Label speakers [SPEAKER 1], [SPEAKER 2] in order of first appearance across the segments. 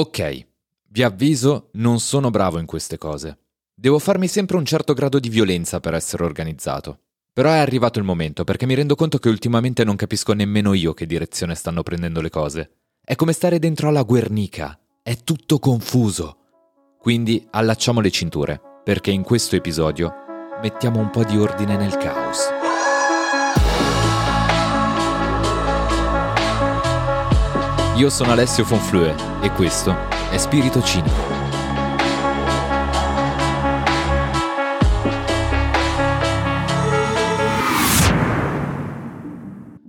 [SPEAKER 1] Ok, vi avviso, non sono bravo in queste cose. Devo farmi sempre un certo grado di violenza per essere organizzato. Però è arrivato il momento perché mi rendo conto che ultimamente non capisco nemmeno io che direzione stanno prendendo le cose. È come stare dentro alla Guernica. È tutto confuso. Quindi allacciamo le cinture, perché in questo episodio mettiamo un po' di ordine nel caos. Io sono Alessio Fonflue e questo è Spirito Cinico.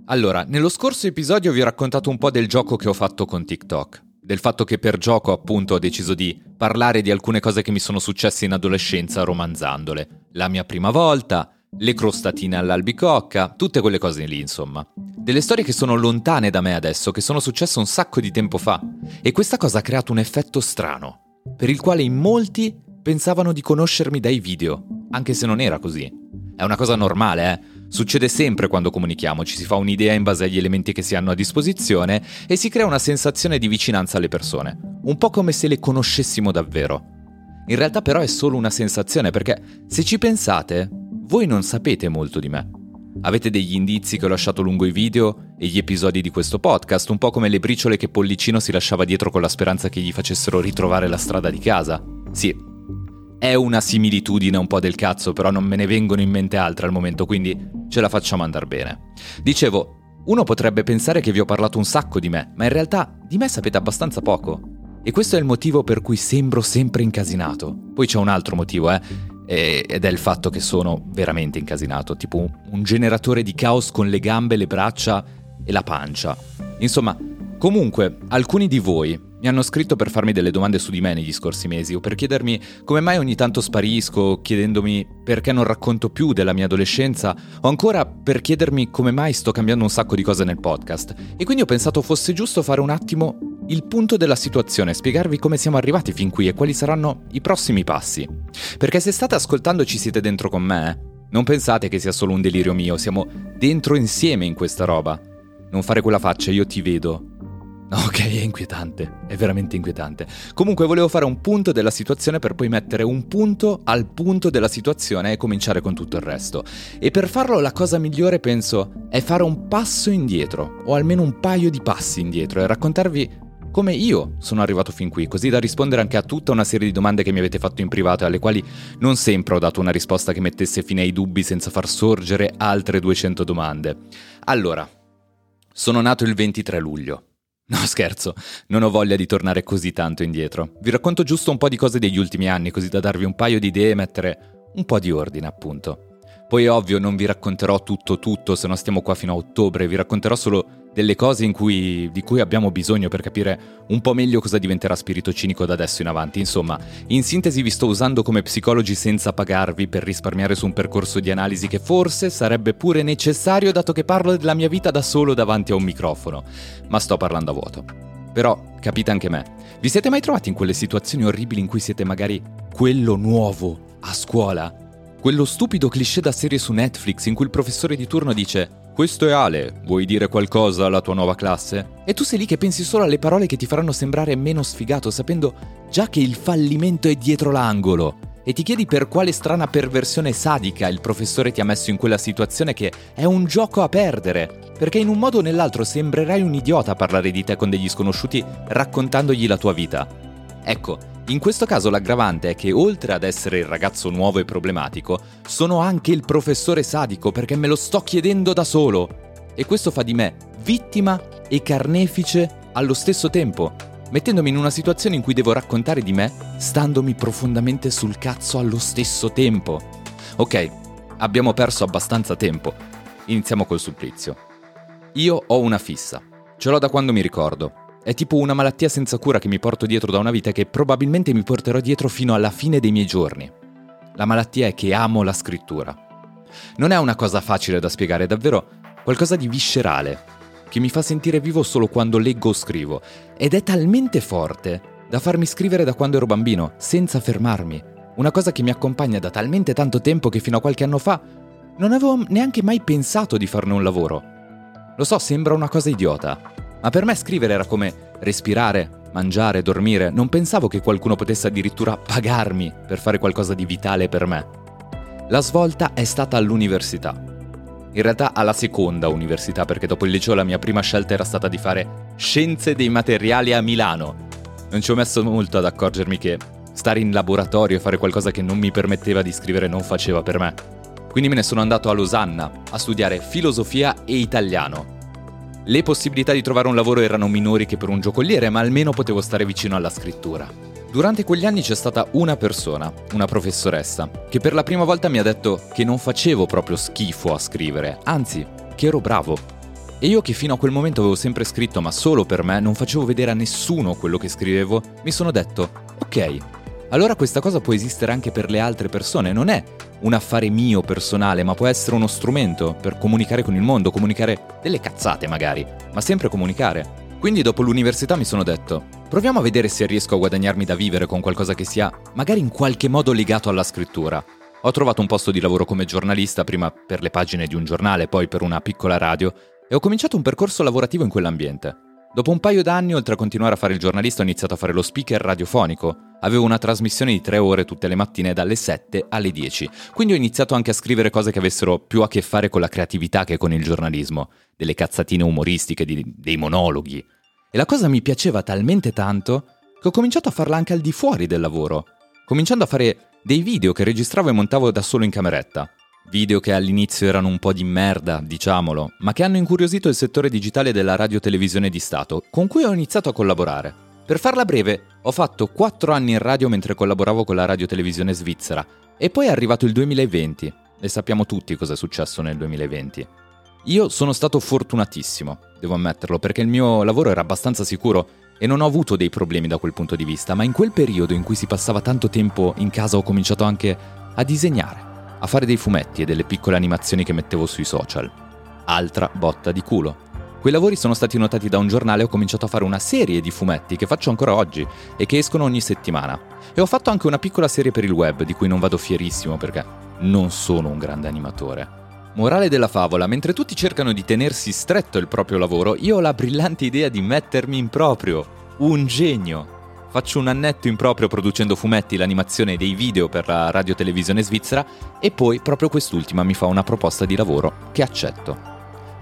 [SPEAKER 1] Allora, nello scorso episodio vi ho raccontato un po' del gioco che ho fatto con TikTok. Del fatto che per gioco appunto ho deciso di parlare di alcune cose che mi sono successe in adolescenza romanzandole. La mia prima volta, le crostatine all'albicocca, tutte quelle cose lì, insomma. Delle storie che sono lontane da me adesso, che sono successe un sacco di tempo fa. E questa cosa ha creato un effetto strano, per il quale in molti pensavano di conoscermi dai video, anche se non era così. È una cosa normale, eh? Succede sempre quando comunichiamo, ci si fa un'idea in base agli elementi che si hanno a disposizione e si crea una sensazione di vicinanza alle persone, un po' come se le conoscessimo davvero. In realtà però è solo una sensazione perché se ci pensate, voi non sapete molto di me. Avete degli indizi che ho lasciato lungo i video e gli episodi di questo podcast, un po' come le briciole che Pollicino si lasciava dietro con la speranza che gli facessero ritrovare la strada di casa. Sì, è una similitudine un po' del cazzo, però non me ne vengono in mente altre al momento, quindi ce la facciamo andare bene. Dicevo, uno potrebbe pensare che vi ho parlato un sacco di me, ma in realtà di me sapete abbastanza poco. E questo è il motivo per cui sembro sempre incasinato. Poi c'è un altro motivo, eh ed è il fatto che sono veramente incasinato, tipo un generatore di caos con le gambe, le braccia e la pancia. Insomma, comunque, alcuni di voi mi hanno scritto per farmi delle domande su di me negli scorsi mesi o per chiedermi come mai ogni tanto sparisco, chiedendomi perché non racconto più della mia adolescenza o ancora per chiedermi come mai sto cambiando un sacco di cose nel podcast. E quindi ho pensato fosse giusto fare un attimo il punto della situazione, spiegarvi come siamo arrivati fin qui e quali saranno i prossimi passi. Perché se state ascoltando ci siete dentro con me, non pensate che sia solo un delirio mio, siamo dentro insieme in questa roba. Non fare quella faccia, io ti vedo. Ok, è inquietante, è veramente inquietante. Comunque volevo fare un punto della situazione per poi mettere un punto al punto della situazione e cominciare con tutto il resto. E per farlo la cosa migliore penso è fare un passo indietro, o almeno un paio di passi indietro e raccontarvi come io sono arrivato fin qui, così da rispondere anche a tutta una serie di domande che mi avete fatto in privato e alle quali non sempre ho dato una risposta che mettesse fine ai dubbi senza far sorgere altre 200 domande. Allora, sono nato il 23 luglio. No, scherzo, non ho voglia di tornare così tanto indietro. Vi racconto giusto un po' di cose degli ultimi anni, così da darvi un paio di idee e mettere un po' di ordine, appunto. Poi ovvio non vi racconterò tutto tutto, se no stiamo qua fino a ottobre, vi racconterò solo delle cose cui, di cui abbiamo bisogno per capire un po' meglio cosa diventerà spirito cinico da adesso in avanti. Insomma, in sintesi vi sto usando come psicologi senza pagarvi per risparmiare su un percorso di analisi che forse sarebbe pure necessario dato che parlo della mia vita da solo davanti a un microfono. Ma sto parlando a vuoto. Però capite anche me. Vi siete mai trovati in quelle situazioni orribili in cui siete magari quello nuovo a scuola? Quello stupido cliché da serie su Netflix in cui il professore di turno dice questo è Ale, vuoi dire qualcosa alla tua nuova classe? E tu sei lì che pensi solo alle parole che ti faranno sembrare meno sfigato, sapendo già che il fallimento è dietro l'angolo. E ti chiedi per quale strana perversione sadica il professore ti ha messo in quella situazione che è un gioco a perdere. Perché in un modo o nell'altro sembrerai un idiota a parlare di te con degli sconosciuti raccontandogli la tua vita. Ecco, in questo caso l'aggravante è che oltre ad essere il ragazzo nuovo e problematico, sono anche il professore sadico perché me lo sto chiedendo da solo. E questo fa di me vittima e carnefice allo stesso tempo, mettendomi in una situazione in cui devo raccontare di me standomi profondamente sul cazzo allo stesso tempo. Ok, abbiamo perso abbastanza tempo. Iniziamo col supplizio. Io ho una fissa. Ce l'ho da quando mi ricordo. È tipo una malattia senza cura che mi porto dietro da una vita che probabilmente mi porterò dietro fino alla fine dei miei giorni. La malattia è che amo la scrittura. Non è una cosa facile da spiegare, è davvero qualcosa di viscerale, che mi fa sentire vivo solo quando leggo o scrivo, ed è talmente forte da farmi scrivere da quando ero bambino, senza fermarmi. Una cosa che mi accompagna da talmente tanto tempo che fino a qualche anno fa non avevo neanche mai pensato di farne un lavoro. Lo so, sembra una cosa idiota, ma per me scrivere era come respirare, mangiare, dormire, non pensavo che qualcuno potesse addirittura pagarmi per fare qualcosa di vitale per me. La svolta è stata all'università. In realtà alla seconda università, perché dopo il liceo la mia prima scelta era stata di fare scienze dei materiali a Milano. Non ci ho messo molto ad accorgermi che stare in laboratorio e fare qualcosa che non mi permetteva di scrivere non faceva per me. Quindi me ne sono andato a Losanna a studiare filosofia e italiano. Le possibilità di trovare un lavoro erano minori che per un giocoliere, ma almeno potevo stare vicino alla scrittura. Durante quegli anni c'è stata una persona, una professoressa, che per la prima volta mi ha detto che non facevo proprio schifo a scrivere, anzi, che ero bravo. E io che fino a quel momento avevo sempre scritto ma solo per me, non facevo vedere a nessuno quello che scrivevo, mi sono detto, ok, allora questa cosa può esistere anche per le altre persone, non è un affare mio personale, ma può essere uno strumento per comunicare con il mondo, comunicare delle cazzate magari, ma sempre comunicare. Quindi dopo l'università mi sono detto, proviamo a vedere se riesco a guadagnarmi da vivere con qualcosa che sia magari in qualche modo legato alla scrittura. Ho trovato un posto di lavoro come giornalista, prima per le pagine di un giornale, poi per una piccola radio, e ho cominciato un percorso lavorativo in quell'ambiente. Dopo un paio d'anni, oltre a continuare a fare il giornalista, ho iniziato a fare lo speaker radiofonico. Avevo una trasmissione di tre ore tutte le mattine dalle 7 alle 10, quindi ho iniziato anche a scrivere cose che avessero più a che fare con la creatività che con il giornalismo, delle cazzatine umoristiche, di, dei monologhi. E la cosa mi piaceva talmente tanto che ho cominciato a farla anche al di fuori del lavoro, cominciando a fare dei video che registravo e montavo da solo in cameretta. Video che all'inizio erano un po' di merda, diciamolo, ma che hanno incuriosito il settore digitale della radio-televisione di Stato, con cui ho iniziato a collaborare. Per farla breve, ho fatto 4 anni in radio mentre collaboravo con la radio-televisione svizzera, e poi è arrivato il 2020, e sappiamo tutti cosa è successo nel 2020. Io sono stato fortunatissimo, devo ammetterlo, perché il mio lavoro era abbastanza sicuro e non ho avuto dei problemi da quel punto di vista, ma in quel periodo in cui si passava tanto tempo in casa ho cominciato anche a disegnare a fare dei fumetti e delle piccole animazioni che mettevo sui social. Altra botta di culo. Quei lavori sono stati notati da un giornale e ho cominciato a fare una serie di fumetti che faccio ancora oggi e che escono ogni settimana. E ho fatto anche una piccola serie per il web di cui non vado fierissimo perché non sono un grande animatore. Morale della favola, mentre tutti cercano di tenersi stretto il proprio lavoro, io ho la brillante idea di mettermi in proprio. Un genio! Faccio un annetto in proprio producendo fumetti, l'animazione dei video per la radio-televisione svizzera e poi proprio quest'ultima mi fa una proposta di lavoro che accetto.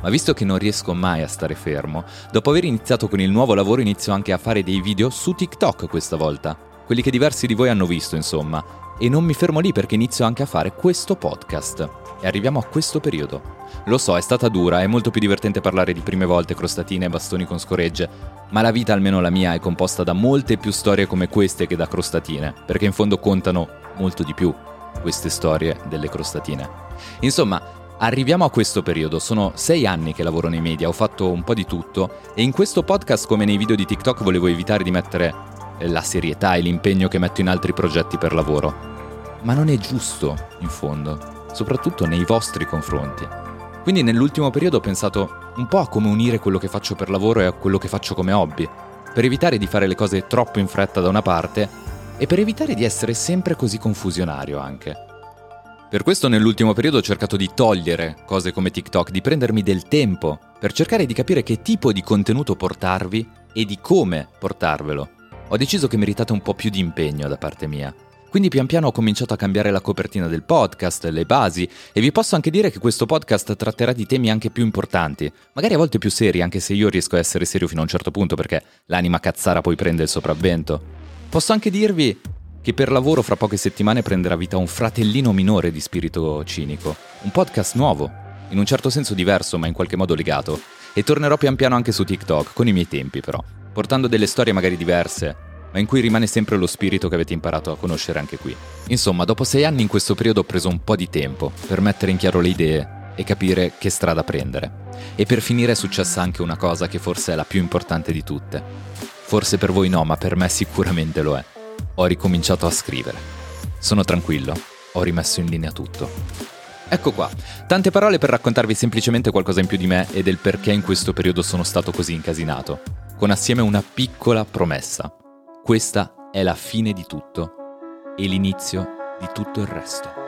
[SPEAKER 1] Ma visto che non riesco mai a stare fermo, dopo aver iniziato con il nuovo lavoro inizio anche a fare dei video su TikTok questa volta. Quelli che diversi di voi hanno visto, insomma. E non mi fermo lì perché inizio anche a fare questo podcast. E arriviamo a questo periodo. Lo so, è stata dura, è molto più divertente parlare di prime volte, crostatine e bastoni con scoregge, ma la vita, almeno la mia, è composta da molte più storie come queste che da crostatine, perché in fondo contano molto di più queste storie delle crostatine. Insomma, arriviamo a questo periodo, sono sei anni che lavoro nei media, ho fatto un po' di tutto e in questo podcast come nei video di TikTok volevo evitare di mettere la serietà e l'impegno che metto in altri progetti per lavoro. Ma non è giusto, in fondo, soprattutto nei vostri confronti. Quindi nell'ultimo periodo ho pensato un po' a come unire quello che faccio per lavoro e a quello che faccio come hobby, per evitare di fare le cose troppo in fretta da una parte e per evitare di essere sempre così confusionario anche. Per questo nell'ultimo periodo ho cercato di togliere cose come TikTok, di prendermi del tempo per cercare di capire che tipo di contenuto portarvi e di come portarvelo. Ho deciso che meritate un po' più di impegno da parte mia. Quindi pian piano ho cominciato a cambiare la copertina del podcast, le basi, e vi posso anche dire che questo podcast tratterà di temi anche più importanti, magari a volte più seri, anche se io riesco a essere serio fino a un certo punto perché l'anima cazzara poi prende il sopravvento. Posso anche dirvi che per lavoro fra poche settimane prenderà vita un fratellino minore di spirito cinico, un podcast nuovo, in un certo senso diverso ma in qualche modo legato, e tornerò pian piano anche su TikTok, con i miei tempi però, portando delle storie magari diverse, ma in cui rimane sempre lo spirito che avete imparato a conoscere anche qui. Insomma, dopo sei anni in questo periodo ho preso un po' di tempo per mettere in chiaro le idee e capire che strada prendere. E per finire è successa anche una cosa che forse è la più importante di tutte. Forse per voi no, ma per me sicuramente lo è. Ho ricominciato a scrivere. Sono tranquillo, ho rimesso in linea tutto. Ecco qua, tante parole per raccontarvi semplicemente qualcosa in più di me e del perché in questo periodo sono stato così incasinato, con assieme una piccola promessa. Questa è la fine di tutto e l'inizio di tutto il resto.